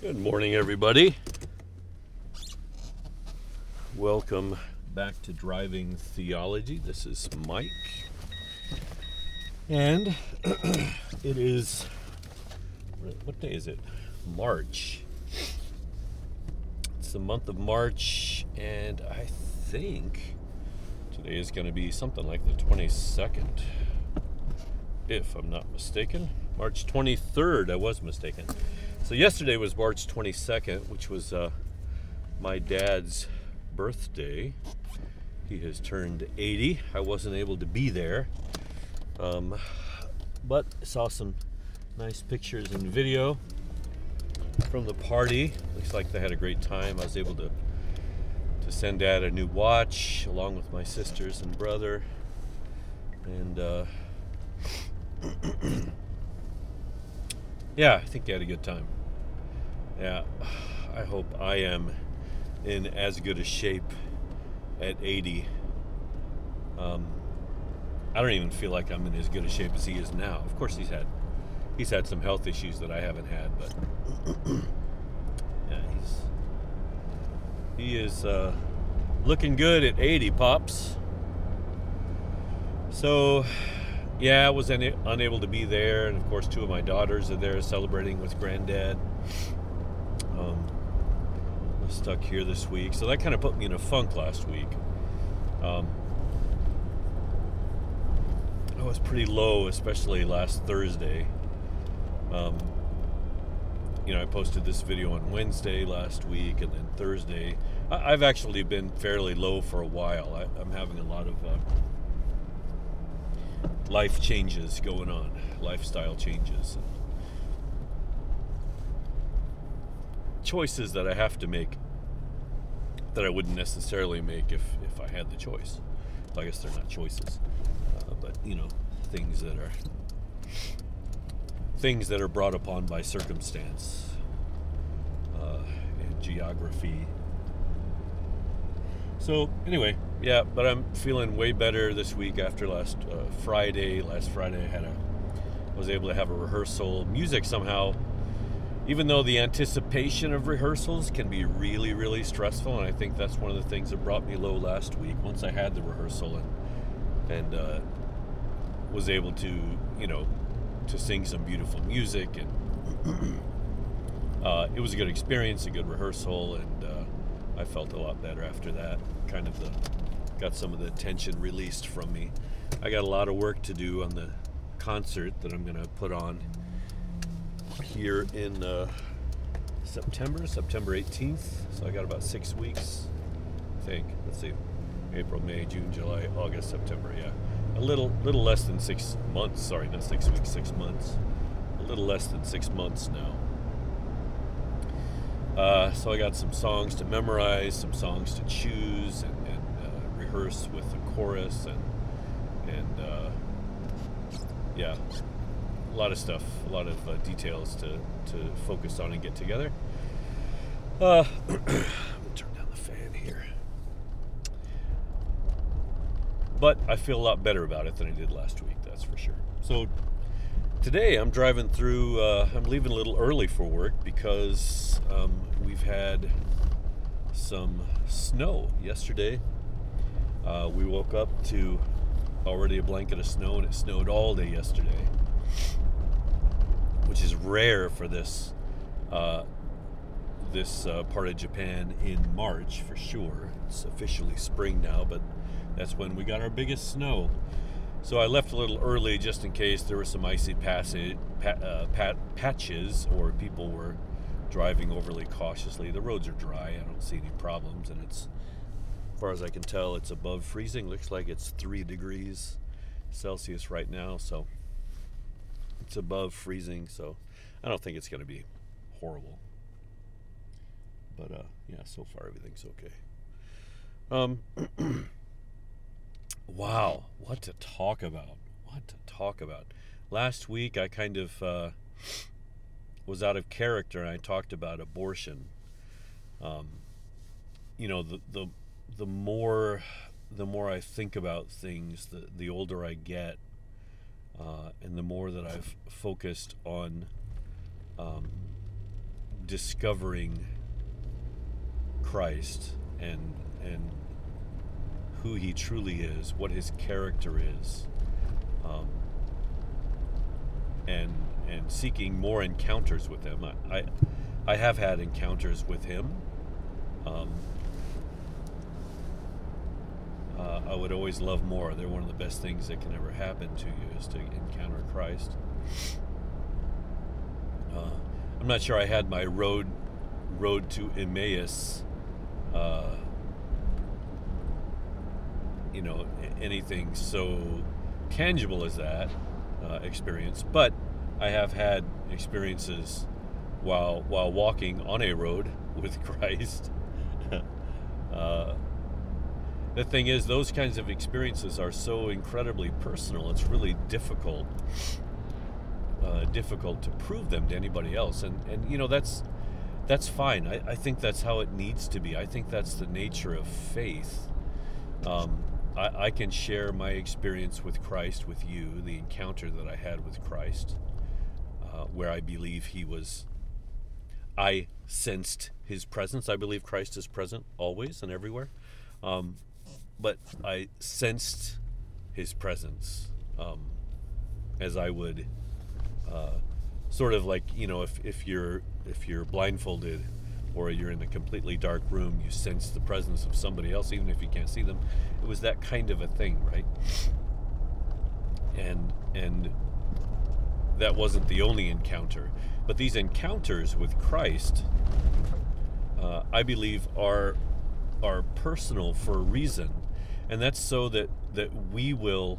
Good morning, everybody. Welcome back to Driving Theology. This is Mike. And it is, what day is it? March. It's the month of March, and I think today is going to be something like the 22nd, if I'm not mistaken. March 23rd, I was mistaken. So yesterday was March 22nd, which was uh, my dad's birthday. He has turned 80. I wasn't able to be there, um, but saw some nice pictures and video from the party. Looks like they had a great time. I was able to to send dad a new watch along with my sisters and brother, and uh, yeah, I think they had a good time. Yeah, I hope I am in as good a shape at 80. Um, I don't even feel like I'm in as good a shape as he is now. Of course, he's had he's had some health issues that I haven't had, but yeah, he's he is uh, looking good at 80 pops. So, yeah, I was una- unable to be there, and of course, two of my daughters are there celebrating with granddad. Um, I was stuck here this week, so that kind of put me in a funk last week. Um, I was pretty low, especially last Thursday. Um, you know, I posted this video on Wednesday last week, and then Thursday. I, have actually been fairly low for a while. I, am having a lot of uh, life changes going on, lifestyle changes. And, choices that I have to make that I wouldn't necessarily make if, if I had the choice. I guess they're not choices, uh, but you know, things that are things that are brought upon by circumstance uh, and geography. So anyway, yeah, but I'm feeling way better this week after last uh, Friday. Last Friday I had a was able to have a rehearsal. Music somehow even though the anticipation of rehearsals can be really, really stressful, and I think that's one of the things that brought me low last week. Once I had the rehearsal and and uh, was able to, you know, to sing some beautiful music, and uh, it was a good experience, a good rehearsal, and uh, I felt a lot better after that. Kind of the got some of the tension released from me. I got a lot of work to do on the concert that I'm going to put on here in uh, September, September 18th. So I got about six weeks, I think. Let's see, April, May, June, July, August, September. Yeah, a little, little less than six months. Sorry, not six weeks, six months. A little less than six months now. Uh, so I got some songs to memorize, some songs to choose, and, and uh, rehearse with the chorus, and and uh, yeah, a lot of stuff, a lot of uh, details to, to focus on and get together. Uh, turn down the fan here. But I feel a lot better about it than I did last week, that's for sure. So today I'm driving through, uh, I'm leaving a little early for work because um, we've had some snow yesterday. Uh, we woke up to already a blanket of snow and it snowed all day yesterday which is rare for this uh, this uh, part of Japan in March for sure. It's officially spring now, but that's when we got our biggest snow. So I left a little early just in case there were some icy passage, uh, pat, patches or people were driving overly cautiously. The roads are dry. I don't see any problems, and it's, as far as I can tell, it's above freezing. Looks like it's three degrees Celsius right now. So it's above freezing, so I don't think it's going to be horrible. But uh, yeah, so far everything's okay. Um, wow, what to talk about? What to talk about? Last week I kind of uh, was out of character and I talked about abortion. Um, you know, the, the the more the more I think about things, the the older I get, uh, and the more that I've focused on um, discovering Christ and and who He truly is, what His character is, um, and and seeking more encounters with Him. I I, I have had encounters with Him. Um, uh, I would always love more. They're one of the best things that can ever happen to you is to encounter Christ. Uh, I'm not sure I had my road road to Emmaus. Uh, you know, anything so tangible as that uh, experience, but I have had experiences while while walking on a road with Christ. uh, the thing is, those kinds of experiences are so incredibly personal. It's really difficult, uh, difficult to prove them to anybody else, and and you know that's that's fine. I, I think that's how it needs to be. I think that's the nature of faith. Um, I, I can share my experience with Christ with you, the encounter that I had with Christ, uh, where I believe He was. I sensed His presence. I believe Christ is present always and everywhere. Um, but I sensed his presence um, as I would uh, sort of like you know if, if you're if you're blindfolded or you're in a completely dark room you sense the presence of somebody else even if you can't see them it was that kind of a thing right? And and that wasn't the only encounter but these encounters with Christ uh, I believe are are personal for a reason. And that's so that that we will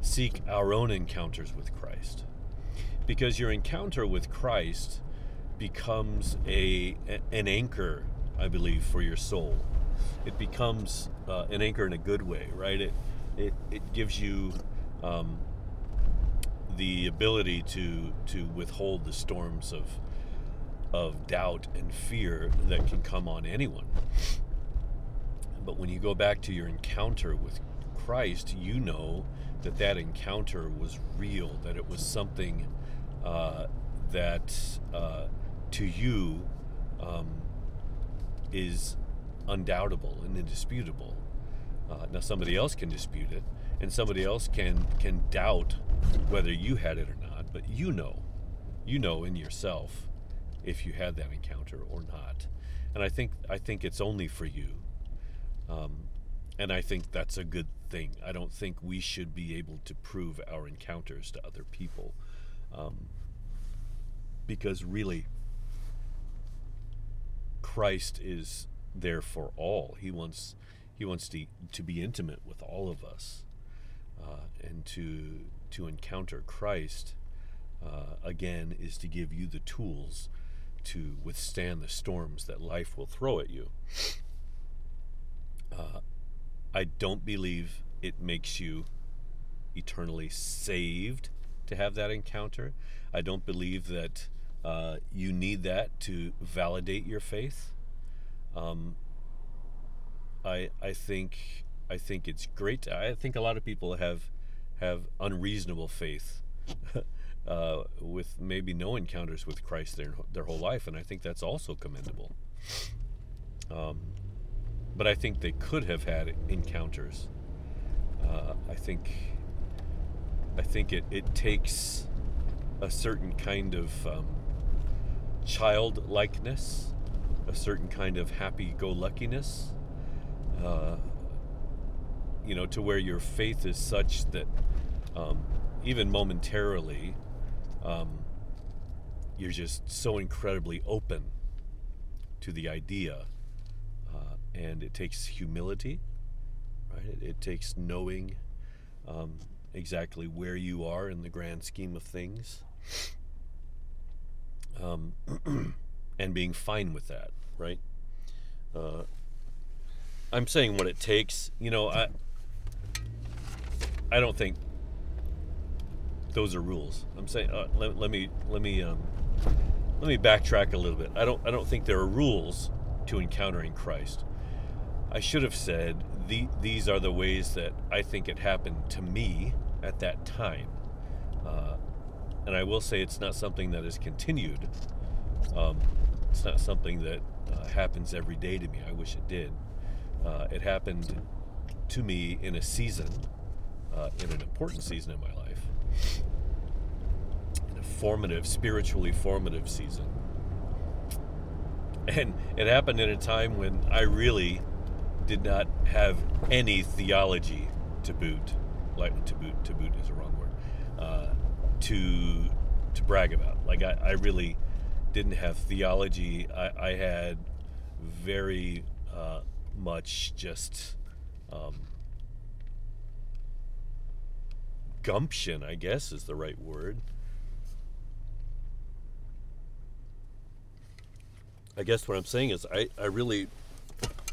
seek our own encounters with Christ. Because your encounter with Christ becomes a an anchor I believe for your soul. It becomes uh, an anchor in a good way right? It it, it gives you um, the ability to to withhold the storms of of doubt and fear that can come on anyone. But when you go back to your encounter with Christ, you know that that encounter was real, that it was something uh, that uh, to you um, is undoubtable and indisputable. Uh, now somebody else can dispute it, and somebody else can can doubt whether you had it or not. But you know, you know in yourself if you had that encounter or not. And I think I think it's only for you. Um, and I think that's a good thing. I don't think we should be able to prove our encounters to other people. Um, because really, Christ is there for all. He wants he wants to to be intimate with all of us, uh, and to to encounter Christ uh, again is to give you the tools to withstand the storms that life will throw at you. Uh, I don't believe it makes you eternally saved to have that encounter. I don't believe that uh, you need that to validate your faith. Um, I I think I think it's great. I think a lot of people have have unreasonable faith. uh, with maybe no encounters with Christ their their whole life, and I think that's also commendable. Um, but I think they could have had encounters. Uh, I think I think it, it takes a certain kind of um, childlikeness, a certain kind of happy-go-luckiness, uh, you know, to where your faith is such that um, even momentarily, um, you're just so incredibly open to the idea and it takes humility, right? It, it takes knowing um, exactly where you are in the grand scheme of things, um, and being fine with that, right? Uh, I'm saying what it takes. You know, I I don't think those are rules. I'm saying uh, let, let me let me um, let me backtrack a little bit. I don't I don't think there are rules to encountering Christ. I should have said the, these are the ways that I think it happened to me at that time. Uh, and I will say it's not something that is continued. Um, it's not something that uh, happens every day to me. I wish it did. Uh, it happened to me in a season, uh, in an important season in my life, in a formative, spiritually formative season. And it happened in a time when I really did not have any theology to boot. Like to boot, to boot is a wrong word. To to brag about. Like I, I really didn't have theology. I, I had very uh, much just um, gumption, I guess is the right word. I guess what I'm saying is I, I really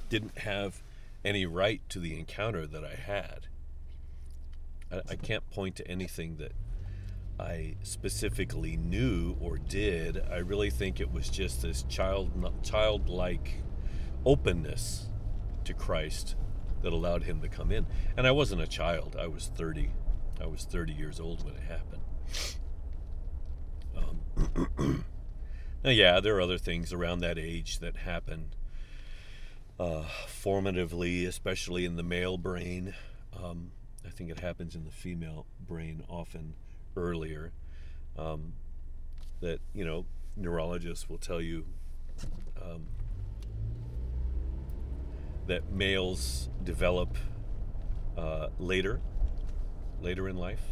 didn't have any right to the encounter that I had. I, I can't point to anything that I specifically knew or did. I really think it was just this child childlike openness to Christ that allowed him to come in. And I wasn't a child. I was 30. I was 30 years old when it happened. Um, now, yeah, there are other things around that age that happen uh, formatively, especially in the male brain. Um, I think it happens in the female brain often earlier. Um, that you know, neurologists will tell you um, that males develop uh, later, later in life.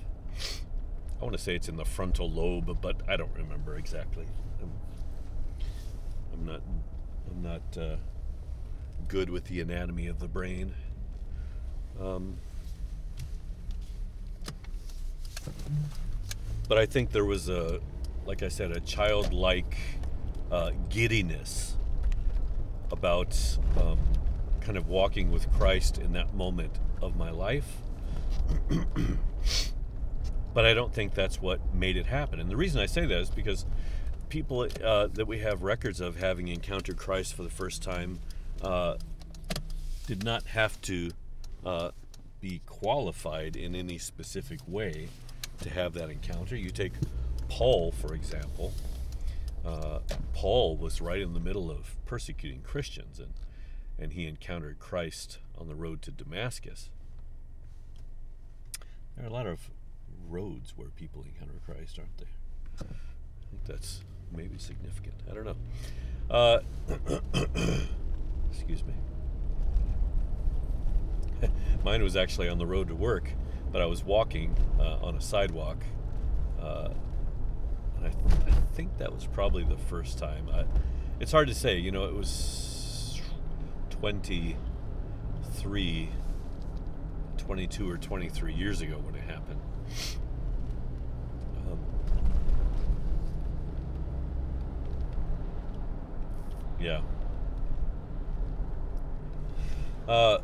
I want to say it's in the frontal lobe, but I don't remember exactly. I'm, I'm not, I'm not uh, good with the anatomy of the brain. Um, but I think there was a, like I said, a childlike uh, giddiness about um, kind of walking with Christ in that moment of my life. but I don't think that's what made it happen. And the reason I say that is because people uh, that we have records of having encountered Christ for the first time uh, did not have to uh, be qualified in any specific way to have that encounter. You take Paul, for example. Uh, Paul was right in the middle of persecuting Christians, and and he encountered Christ on the road to Damascus. There are a lot of roads where people encounter Christ, aren't there? I think that's maybe significant. I don't know. Uh, excuse me. Mine was actually on the road to work but I was walking uh, on a sidewalk, uh, and I, th- I, think that was probably the first time. I, it's hard to say, you know, it was 23, 22 or 23 years ago when it happened. Um, yeah. Uh,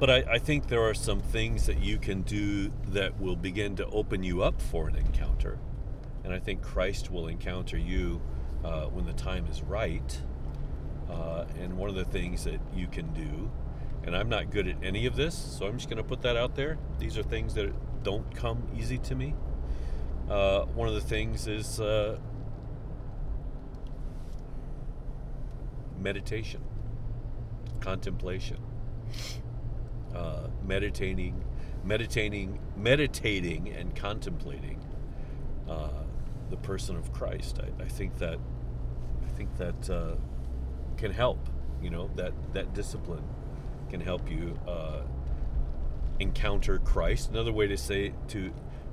But I, I, think there are some things that you can do that will begin to open you up for an encounter. And I think Christ will encounter you uh, when the time is right. Uh, and one of the things that you can do, and I'm not good at any of this, so I'm just going to put that out there. These are things that don't come easy to me. Uh, one of the things is uh, meditation, contemplation uh, meditating, meditating, meditating, and contemplating uh, the person of Christ. I, I, think that I think that uh, can help. You know that that discipline can help you uh, encounter Christ. Another way to say to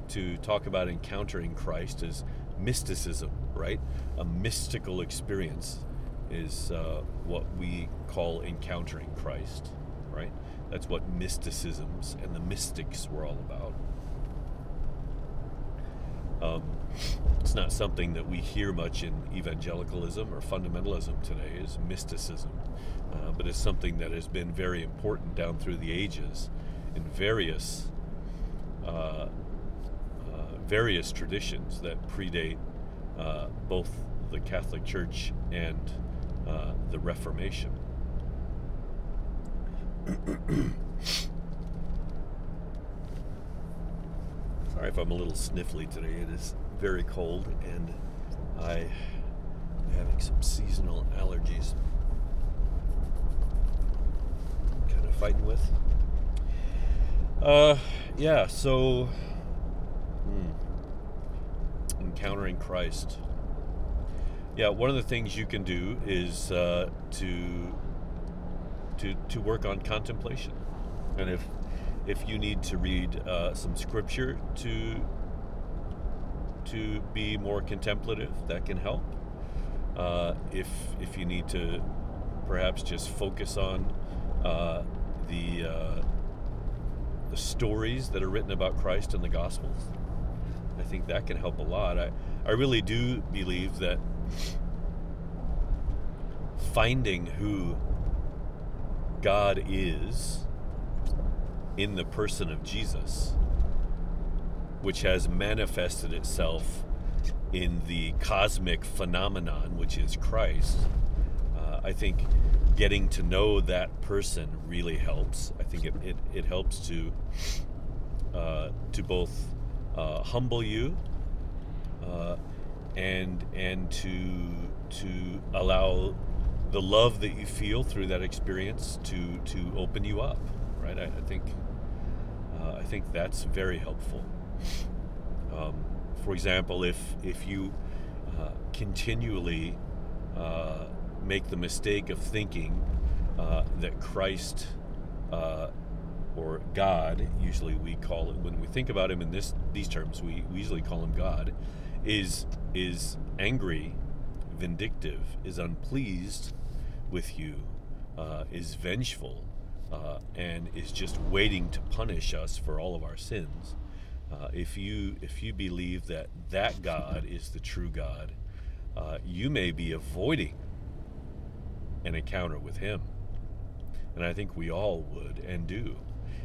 to talk about encountering Christ is mysticism, right? A mystical experience is uh, what we call encountering Christ, right? That's what mysticisms and the mystics were all about. Um, it's not something that we hear much in evangelicalism or fundamentalism today is mysticism, uh, but it's something that has been very important down through the ages in various uh, uh, various traditions that predate uh, both the Catholic Church and uh, the Reformation. Sorry if I'm a little sniffly today. It is very cold and I am having some seasonal allergies. Kind of fighting with. Uh, yeah, so hmm, encountering Christ. Yeah, one of the things you can do is uh, to to to work on contemplation, and if if you need to read uh, some scripture to to be more contemplative, that can help. Uh, if if you need to perhaps just focus on uh, the uh, the stories that are written about Christ in the Gospels, I think that can help a lot. I I really do believe that finding who God is in the person of Jesus, which has manifested itself in the cosmic phenomenon, which is Christ, uh, I think getting to know that person really helps. I think it, it, it helps to uh, to both uh, humble you uh, and and to to allow the love that you feel through that experience to to open you up, right? I, I think uh, I think that's very helpful. Um, for example, if if you uh, continually uh, make the mistake of thinking uh, that Christ uh, or God, usually we call it when we think about him in this these terms, we, we usually call him God, is is angry, vindictive, is unpleased with you, uh, is vengeful, uh, and is just waiting to punish us for all of our sins. Uh, if you if you believe that that God is the true God, uh, you may be avoiding an encounter with Him, and I think we all would and do,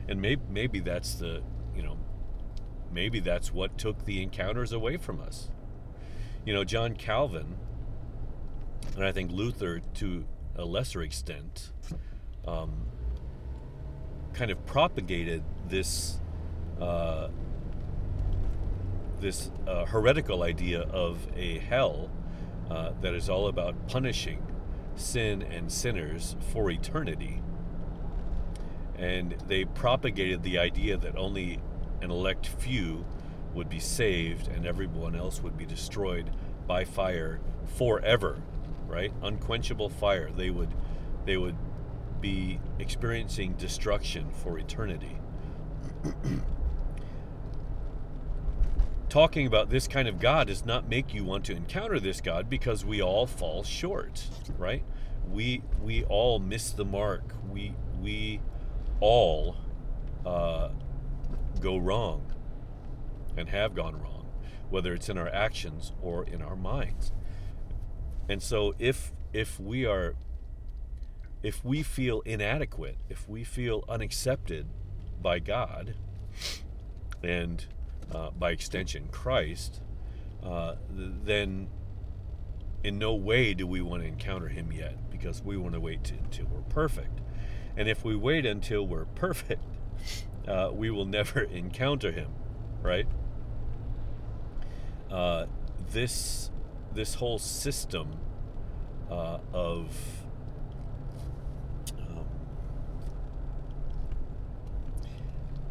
and maybe maybe that's the you know maybe that's what took the encounters away from us. You know, John Calvin, and I think Luther to a lesser extent, um, kind of propagated this uh, this uh, heretical idea of a hell uh, that is all about punishing sin and sinners for eternity. And they propagated the idea that only an elect few would be saved and everyone else would be destroyed by fire forever, right? Unquenchable fire. They would they would be experiencing destruction for eternity. Talking about this kind of God does not make you want to encounter this God because we all fall short, right? We we all miss the mark. We we all uh, go wrong and have gone wrong, whether it's in our actions or in our minds. And so if if we are if we feel inadequate, if we feel unaccepted by God, and uh, by extension Christ, uh, then in no way do we want to encounter Him yet because we want to wait until we're perfect. And if we wait until we're perfect, uh, we will never encounter Him, right? Uh, this this whole system uh, of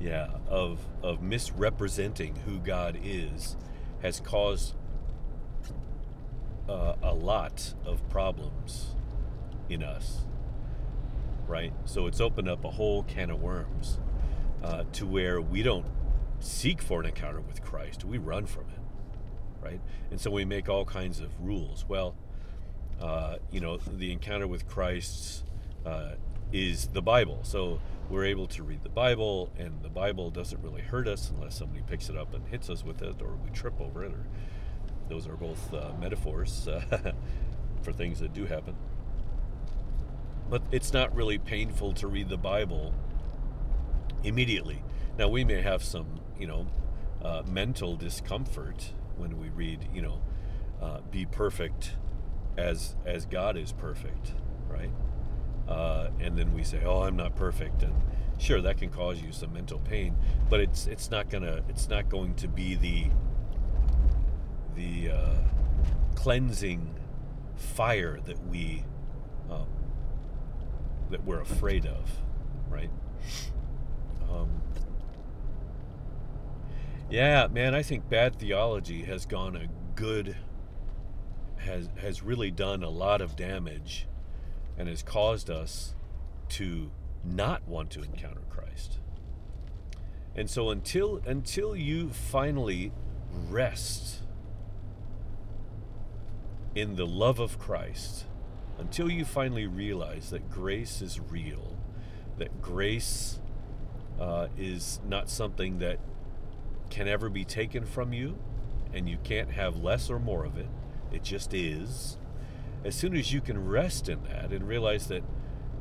yeah, of of misrepresenting who God is has caused uh, a lot of problems in us, right? So it's opened up a whole can of worms uh, to where we don't seek for an encounter with Christ; we run from it, right? And so we make all kinds of rules. Well, uh, you know, the encounter with Christ uh, is the Bible, so we're able to read the Bible, and the Bible doesn't really hurt us unless somebody picks it up and hits us with it, or we trip over it, or those are both uh, metaphors uh, for things that do happen. But it's not really painful to read the Bible immediately. Now, we may have some, you know, uh, mental discomfort when we read, you know, uh, be perfect as as God is perfect, right? Uh, and then we say, "Oh, I'm not perfect," and sure, that can cause you some mental pain, but it's it's not gonna it's not going to be the the uh, cleansing fire that we um, that we're afraid of, right? Um, yeah, man, I think bad theology has gone a good has has really done a lot of damage and has caused us to not want to encounter Christ. And so until until you finally rest in the love of Christ, until you finally realize that grace is real, that grace uh, is not something that can ever be taken from you, and you can't have less or more of it, it just is. As soon as you can rest in that and realize that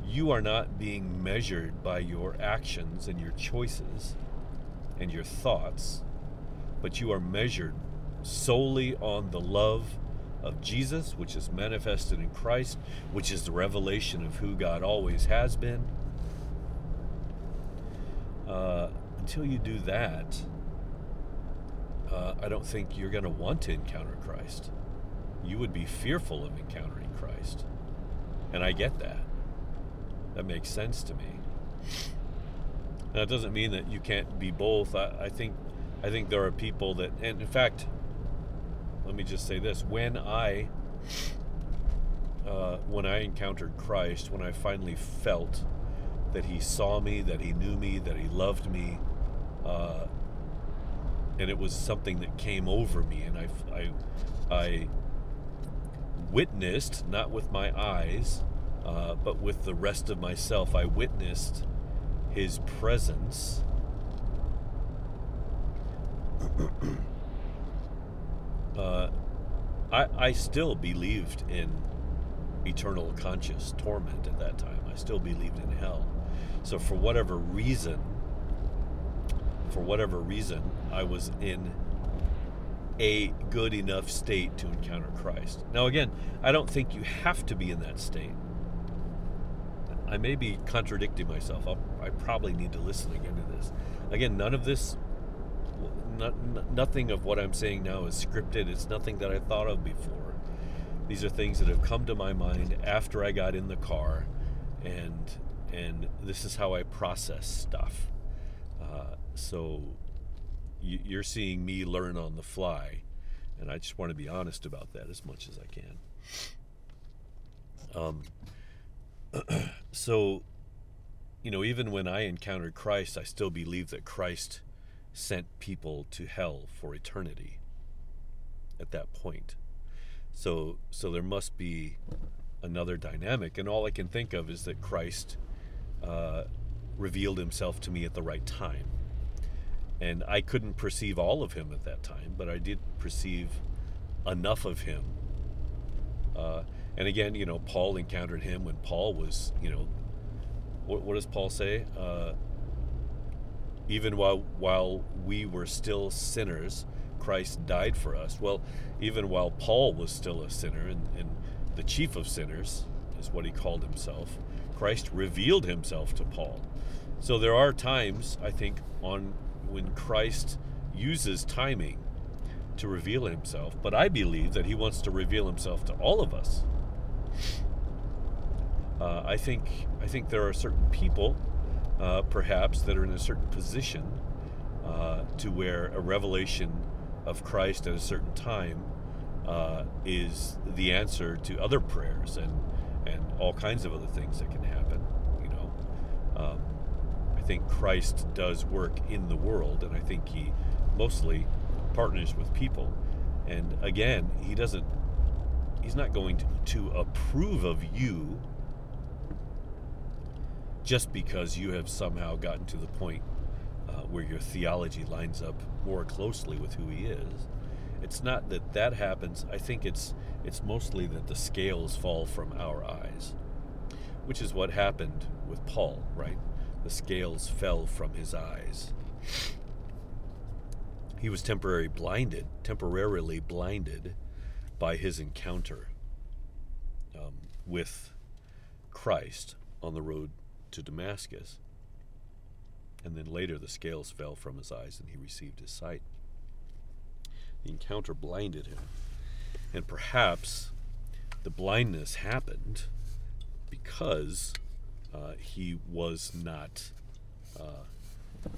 you are not being measured by your actions and your choices and your thoughts, but you are measured solely on the love of Jesus, which is manifested in Christ, which is the revelation of who God always has been. Uh, until you do that, uh, I don't think you're going to want to encounter Christ. You would be fearful of encountering Christ. And I get that. That makes sense to me. Now, it doesn't mean that you can't be both. I, I think, I think there are people that, and in fact, let me just say this: when I, uh, when I encountered Christ, when I finally felt that He saw me, that He knew me, that He loved me, uh, and it was something that came over me, and I, I, I witnessed, not with my eyes, uh, but with the rest of myself, I witnessed his presence. uh, I, I still believed in eternal conscious torment at that time. I still believed in hell. So, for whatever reason, for whatever reason, I was in a good enough state to encounter Christ. Now, again, I don't think you have to be in that state. I may be contradicting myself. I'll, i probably need to listen again to this. Again, none of this, not, nothing of what I'm saying now is scripted. It's nothing that I thought of before. These are things that have come to my mind after I got in the car, and and this is how I process stuff. Uh, so you're seeing me learn on the fly, and I just want to be honest about that as much as I can. Um, so, you know, even when I encountered Christ, I still believe that Christ sent people to hell for eternity at that point. So, so there must be another dynamic, and all I can think of is that Christ uh, revealed Himself to me at the right time, and I couldn't perceive all of Him at that time, but I did perceive enough of Him. Uh, and again, you know, Paul encountered him when Paul was, you know, what, what does Paul say? Uh, even while while we were still sinners, Christ died for us. Well, even while Paul was still a sinner, and, and the chief of sinners is what he called himself, Christ revealed himself to Paul. So there are times, I think, on when Christ uses timing to reveal himself, but I believe that he wants to reveal himself to all of us. Uh, I think I think there are certain people, uh, perhaps, that are in a certain position uh, to where a revelation of Christ at a certain time uh, is the answer to other prayers and and all kinds of other things that can happen. I think Christ does work in the world, and I think he mostly partners with people. And again, he doesn't he's not going to, to approve of you just because you have somehow gotten to the point uh, where your theology lines up more closely with who he is. It's not that that happens. I think it's it's mostly that the scales fall from our eyes, which is what happened with Paul, right? The scales fell from his eyes. He was temporarily blinded, temporarily blinded by his encounter. um, with Christ on the road to Damascus. And then later the scales fell from his eyes and he received his sight. The encounter blinded him. And perhaps the blindness happened because uh, he was not uh,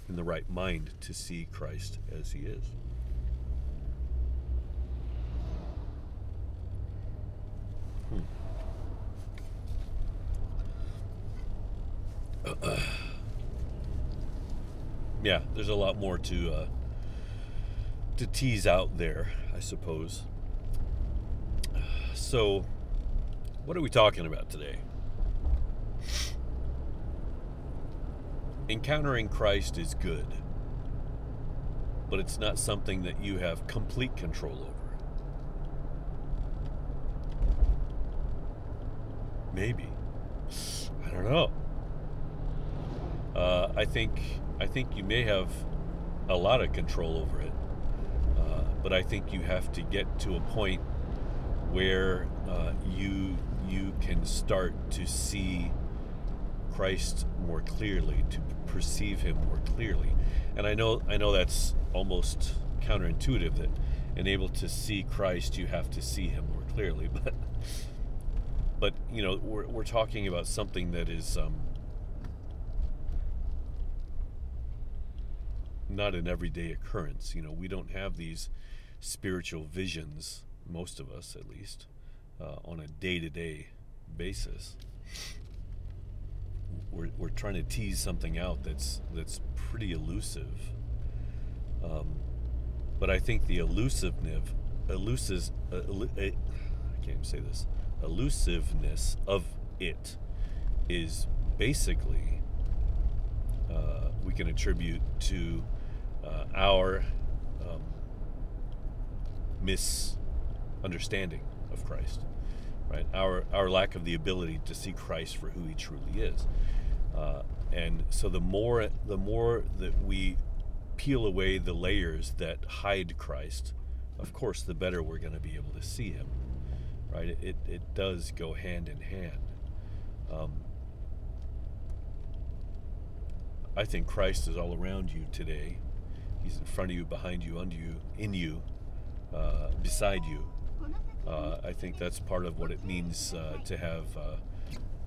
in the right mind to see Christ as he is. Hmm. yeah, there's a lot more to uh, to tease out there, I suppose. So, what are we talking about today? Encountering Christ is good, but it's not something that you have complete control over. Maybe. I don't know. Uh, I think I think you may have a lot of control over it, uh, but I think you have to get to a point where uh, you you can start to see Christ more clearly, to perceive Him more clearly. And I know I know that's almost counterintuitive that and able to see Christ, you have to see Him more clearly. But but you know we're we're talking about something that is. Um, not an everyday occurrence. You know, we don't have these spiritual visions, most of us at least, uh, on a day to day basis. We're, we're trying to tease something out that's that's pretty elusive. Um, but I think the elusiveness, elusive, uh, elu- uh, I can't even say this, elusiveness of it is basically uh, we can attribute to uh, our um, misunderstanding of Christ, right? Our our lack of the ability to see Christ for who He truly is, uh, and so the more the more that we peel away the layers that hide Christ, of course, the better we're going to be able to see Him, right? It it, does go hand in hand. Um, I think Christ is all around you today. He's in front of you, behind you, under you, in you, uh, beside you. Uh, I think that's part of what it means uh, to have uh,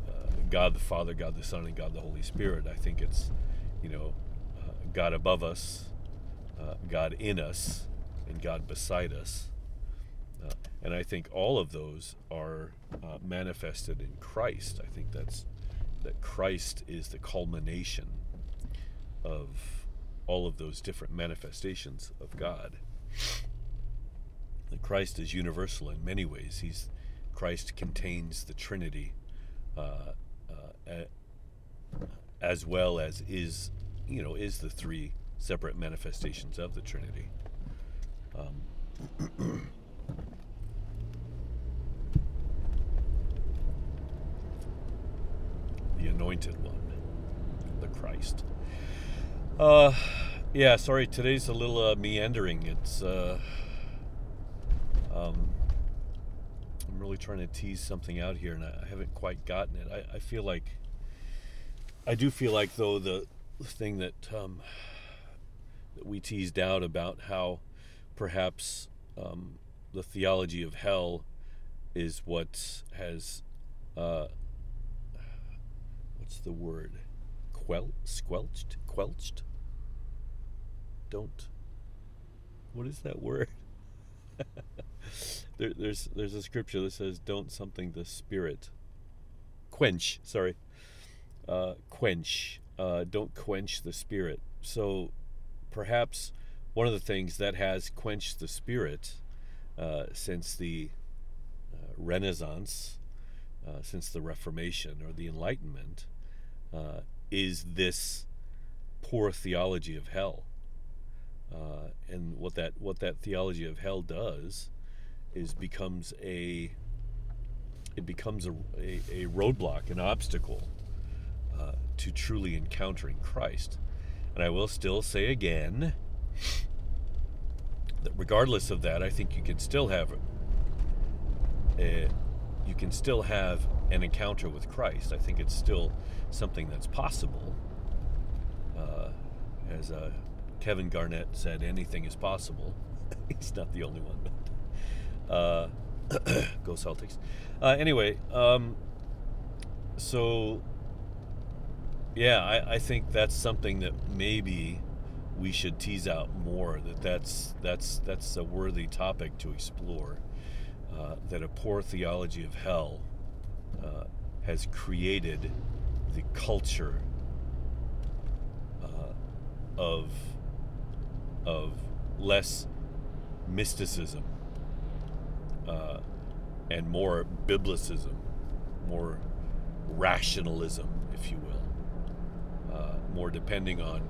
uh, God the Father, God the Son, and God the Holy Spirit. I think it's, you know, uh, God above us, God in us, and God beside us. and I think all of those are manifested in Christ. I think that's that Christ is the culmination of all of those different manifestations of God. That Christ is universal in many ways. He's Christ contains the Trinity, uh, uh, as well as is you know is the three separate manifestations of the Trinity. Um, the Anointed One, the Christ. Uh, yeah, sorry, today's a little uh, meandering. It's, uh, um, I'm really trying to tease something out here and I, I haven't quite gotten it. I, I, feel like, I do feel like, though, the thing that, um, that we teased out about how perhaps um, the theology of hell is what has, uh, what's the word? Quel- squelched? Quelched? don't what is that word there, there's there's a scripture that says don't something the spirit. Quench sorry. Uh, quench. Uh, don't quench the spirit. So perhaps one of the things that has quenched the spirit uh, since the uh, renaissance uh, since the reformation or the enlightenment uh, is this poor theology of hell. Uh, and what that what that theology of hell does is becomes a it becomes a, a, a roadblock, an obstacle uh, to truly encountering Christ. And I will still say again that regardless of that, I think you can still have a, you can still have an encounter with Christ. I think it's still something that's possible. Uh, as uh, Kevin Garnett said, anything is possible. He's not the only one, uh, go Celtics. Uh, anyway, um, so yeah, I, I think that's something that maybe we should tease out more. That that's that's that's a worthy topic to explore. Uh, that a poor theology of hell uh, has created the culture uh, of of less mysticism uh, and more biblicism, more rationalism, if you will, uh, more depending on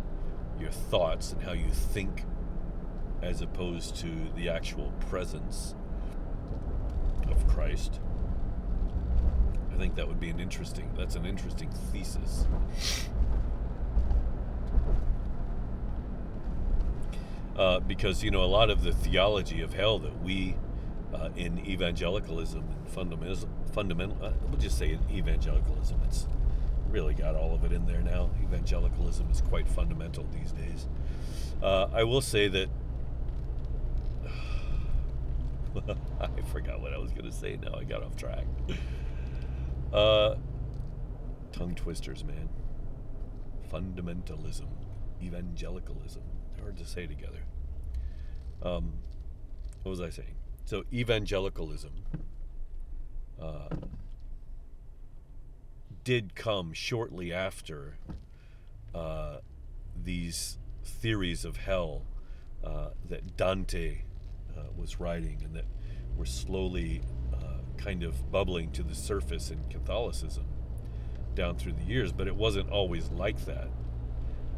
your thoughts and how you think as opposed to the actual presence of Christ. I think that would be an interesting that's an interesting thesis. Uh, because you know a lot of the theology of hell that we uh, in evangelicalism and fundamental fundamental uh, we'll just say evangelicalism. It's really got all of it in there now. Evangelicalism is quite fundamental these days. Uh, I will say that I forgot what I was going to say. Now I got off track. Uh, tongue twisters man. Fundamentalism evangelicalism hard to say together. Um, what was I saying? So evangelicalism uh, did come shortly after uh, these theories of hell uh, that Dante uh, was writing and that were slowly uh, kind of bubbling to the surface in Catholicism down through the years, but it wasn't always like that.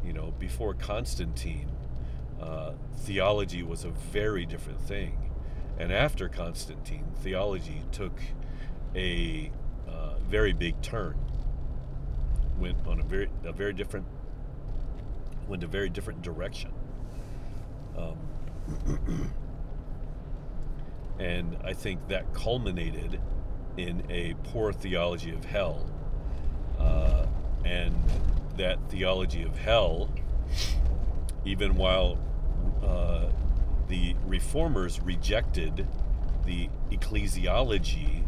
You know, before Constantine, uh, theology was a very different thing. And after Constantine, theology took a uh, very big turn. Went on a very a very different went a very different direction. Um, and I think that culminated in a poor theology of hell. Uh, and that theology of hell, even while uh, the reformers rejected the ecclesiology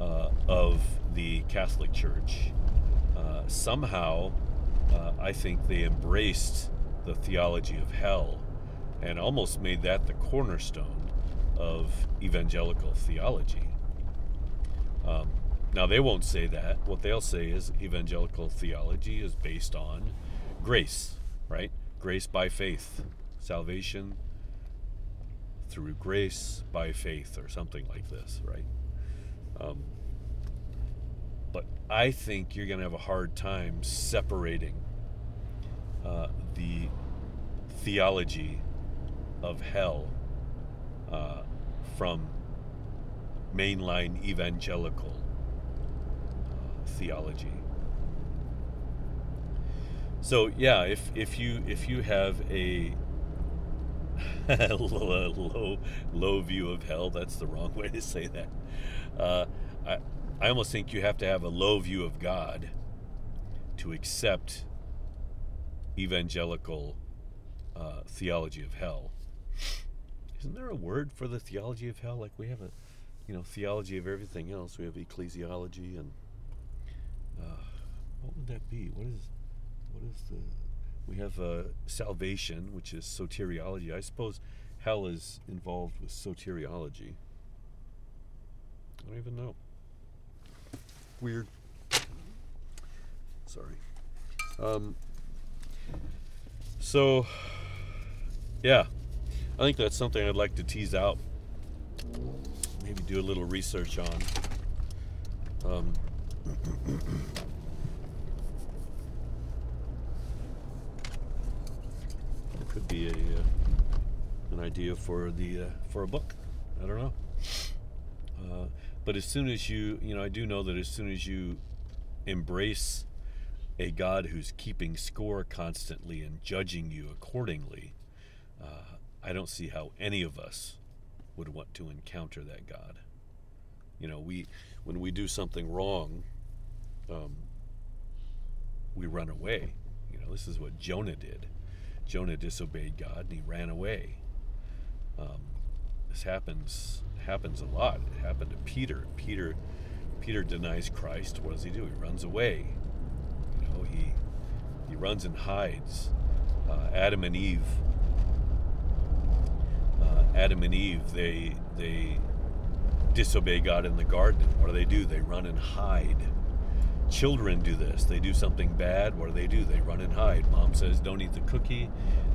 uh, of the Catholic Church. Uh, somehow, uh, I think they embraced the theology of hell and almost made that the cornerstone of evangelical theology. Um, now, they won't say that. What they'll say is evangelical theology is based on grace, right? grace by faith, salvation through grace by faith, or something like this, right? Um, but I think you're going to have a hard time separating uh, the theology of hell uh, from mainline evangelical uh, theology. So yeah, if if you if you have a low low low view of hell, that's the wrong way to say that. Uh, I I almost think you have to have a low view of God to accept evangelical uh, theology of hell. Isn't there a word for the theology of hell? Like we have a, you know, theology of everything else. We have ecclesiology and uh, what would that be? What is what is the we have uh, salvation, which is soteriology. I suppose hell is involved with soteriology. I don't even know. Weird. Sorry. Um, so, yeah, I think that's something I'd like to tease out. Maybe do a little research on. Um, could be a uh, an idea for the uh, for a book. I don't know. Uh, but as soon as you, you know, I do know that as soon as you embrace a God who's keeping score constantly and judging you accordingly, uh, I don't see how any of us would want to encounter that God. You know, we when we do something wrong, um, we run away. You know, this is what Jonah did. Jonah disobeyed God and he ran away. Um, this happens happens a lot. It happened to Peter. Peter Peter denies Christ. What does he do? He runs away. You know, he he runs and hides. Uh, Adam and Eve. Uh, Adam and Eve. They they disobey God in the garden. What do they do? They run and hide. Children do this. They do something bad. What do they do? They run and hide. Mom says, "Don't eat the cookie."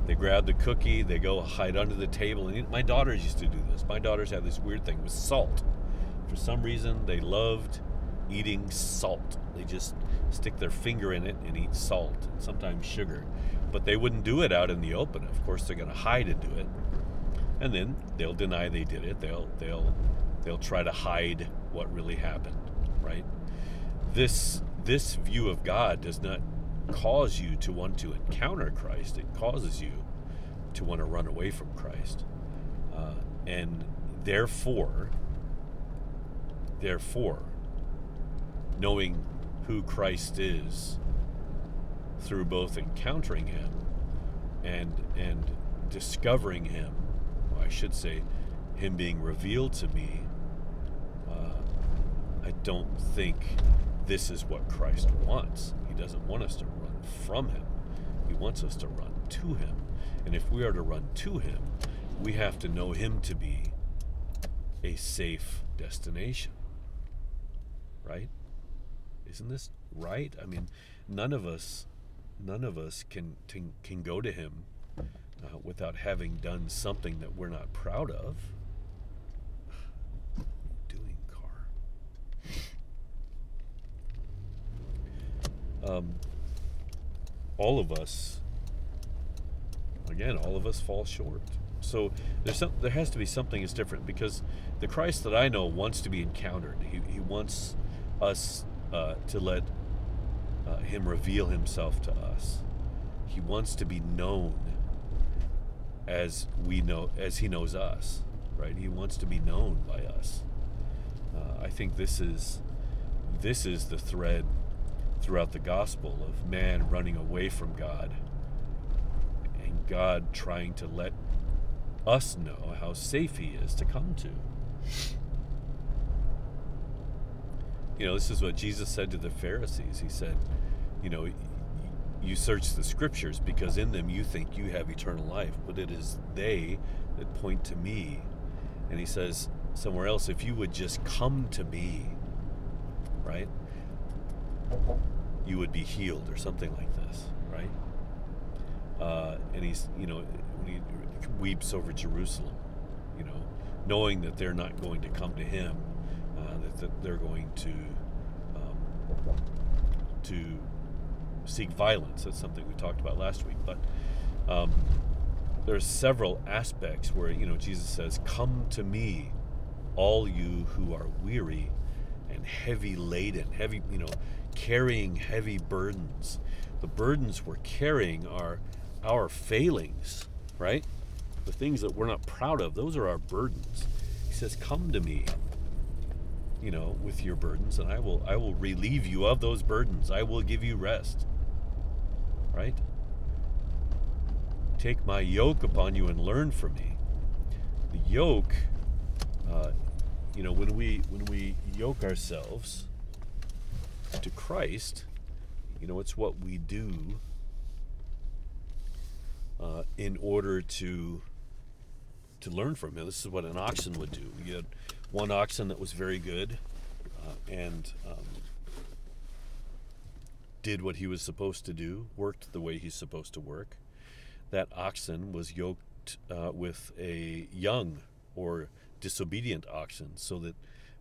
They grab the cookie. They go hide under the table. And my daughters used to do this. My daughters had this weird thing with salt. For some reason, they loved eating salt. They just stick their finger in it and eat salt, and sometimes sugar. But they wouldn't do it out in the open. Of course, they're going to hide and do it, and then they'll deny they did it. They'll they'll they'll try to hide what really happened. Right? This this view of God does not cause you to want to encounter Christ. It causes you to want to run away from Christ, uh, and therefore, therefore, knowing who Christ is through both encountering Him and and discovering Him, I should say, Him being revealed to me. Uh, I don't think this is what Christ wants. He doesn't want us to run from Him. He wants us to run to Him. And if we are to run to Him, we have to know Him to be a safe destination. Right? Isn't this right? I mean, none of us, none of us can can, can go to Him uh, without having done something that we're not proud of. Doing car. Um, all of us, again, all of us fall short. So there's some, there has to be something that's different because the Christ that I know wants to be encountered. He, he wants us uh, to let uh, him reveal himself to us. He wants to be known as we know, as he knows us, right? He wants to be known by us. Uh, I think this is this is the thread throughout the gospel of man running away from God and God trying to let us know how safe he is to come to. You know, this is what Jesus said to the Pharisees. He said, You know, you search the scriptures because in them you think you have eternal life, but it is they that point to me. And he says somewhere else, if you would just come to me, right, you would be healed or something like this, right? Uh, and he's, you know, when he weeps over Jerusalem, you know, knowing that they're not going to come to him uh, that, that, they're going to um, to seek violence. That's something we talked about last week. But um, there's several aspects where you know Jesus says, "Come to me, all you who are weary and heavy laden, heavy you know, carrying heavy burdens. The burdens we're carrying are our failings, right? The things that we're not proud of. Those are our burdens." He says, "Come to me." you know, with your burdens, and I will I will relieve you of those burdens. I will give you rest. Right? Take my yoke upon you and learn from me. The yoke, uh, you know, when we when we yoke ourselves to Christ, you know, it's what we do uh, in order to to learn from him. This is what an oxen would do. You had one oxen that was very good uh, and um, did what he was supposed to do, worked the way he's supposed to work. That oxen was yoked uh, with a young or disobedient oxen so that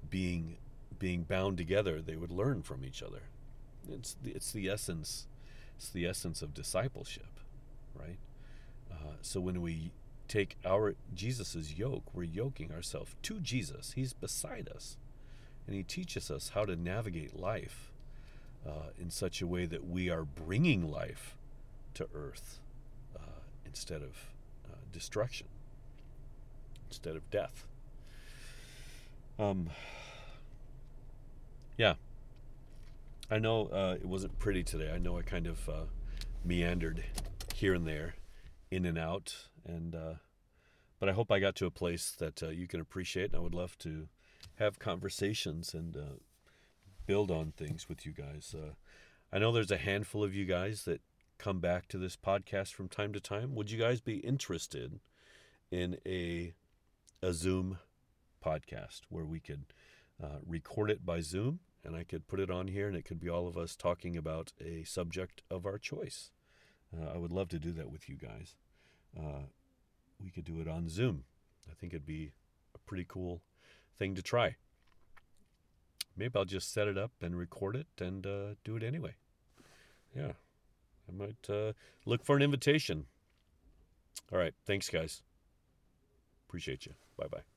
being being bound together they would learn from each other it's the, it's the essence it's the essence of discipleship right uh, so when we take our Jesus's yoke, we're yoking ourselves to Jesus. He's beside us, and He teaches us how to navigate life uh, in such a way that we are bringing life to earth uh, instead of uh, destruction, instead of death. Um, yeah, I know uh, it wasn't pretty today. I know I kind of uh, meandered here and there, in and out, and uh, but I hope I got to a place that uh, you can appreciate. And I would love to have conversations and uh, build on things with you guys. Uh, I know there's a handful of you guys that come back to this podcast from time to time. Would you guys be interested in a a Zoom podcast where we could uh, record it by Zoom and I could put it on here and it could be all of us talking about a subject of our choice? Uh, I would love to do that with you guys. Uh, we could do it on Zoom. I think it'd be a pretty cool thing to try. Maybe I'll just set it up and record it and uh, do it anyway. Yeah, I might uh, look for an invitation. All right. Thanks, guys. Appreciate you. Bye bye.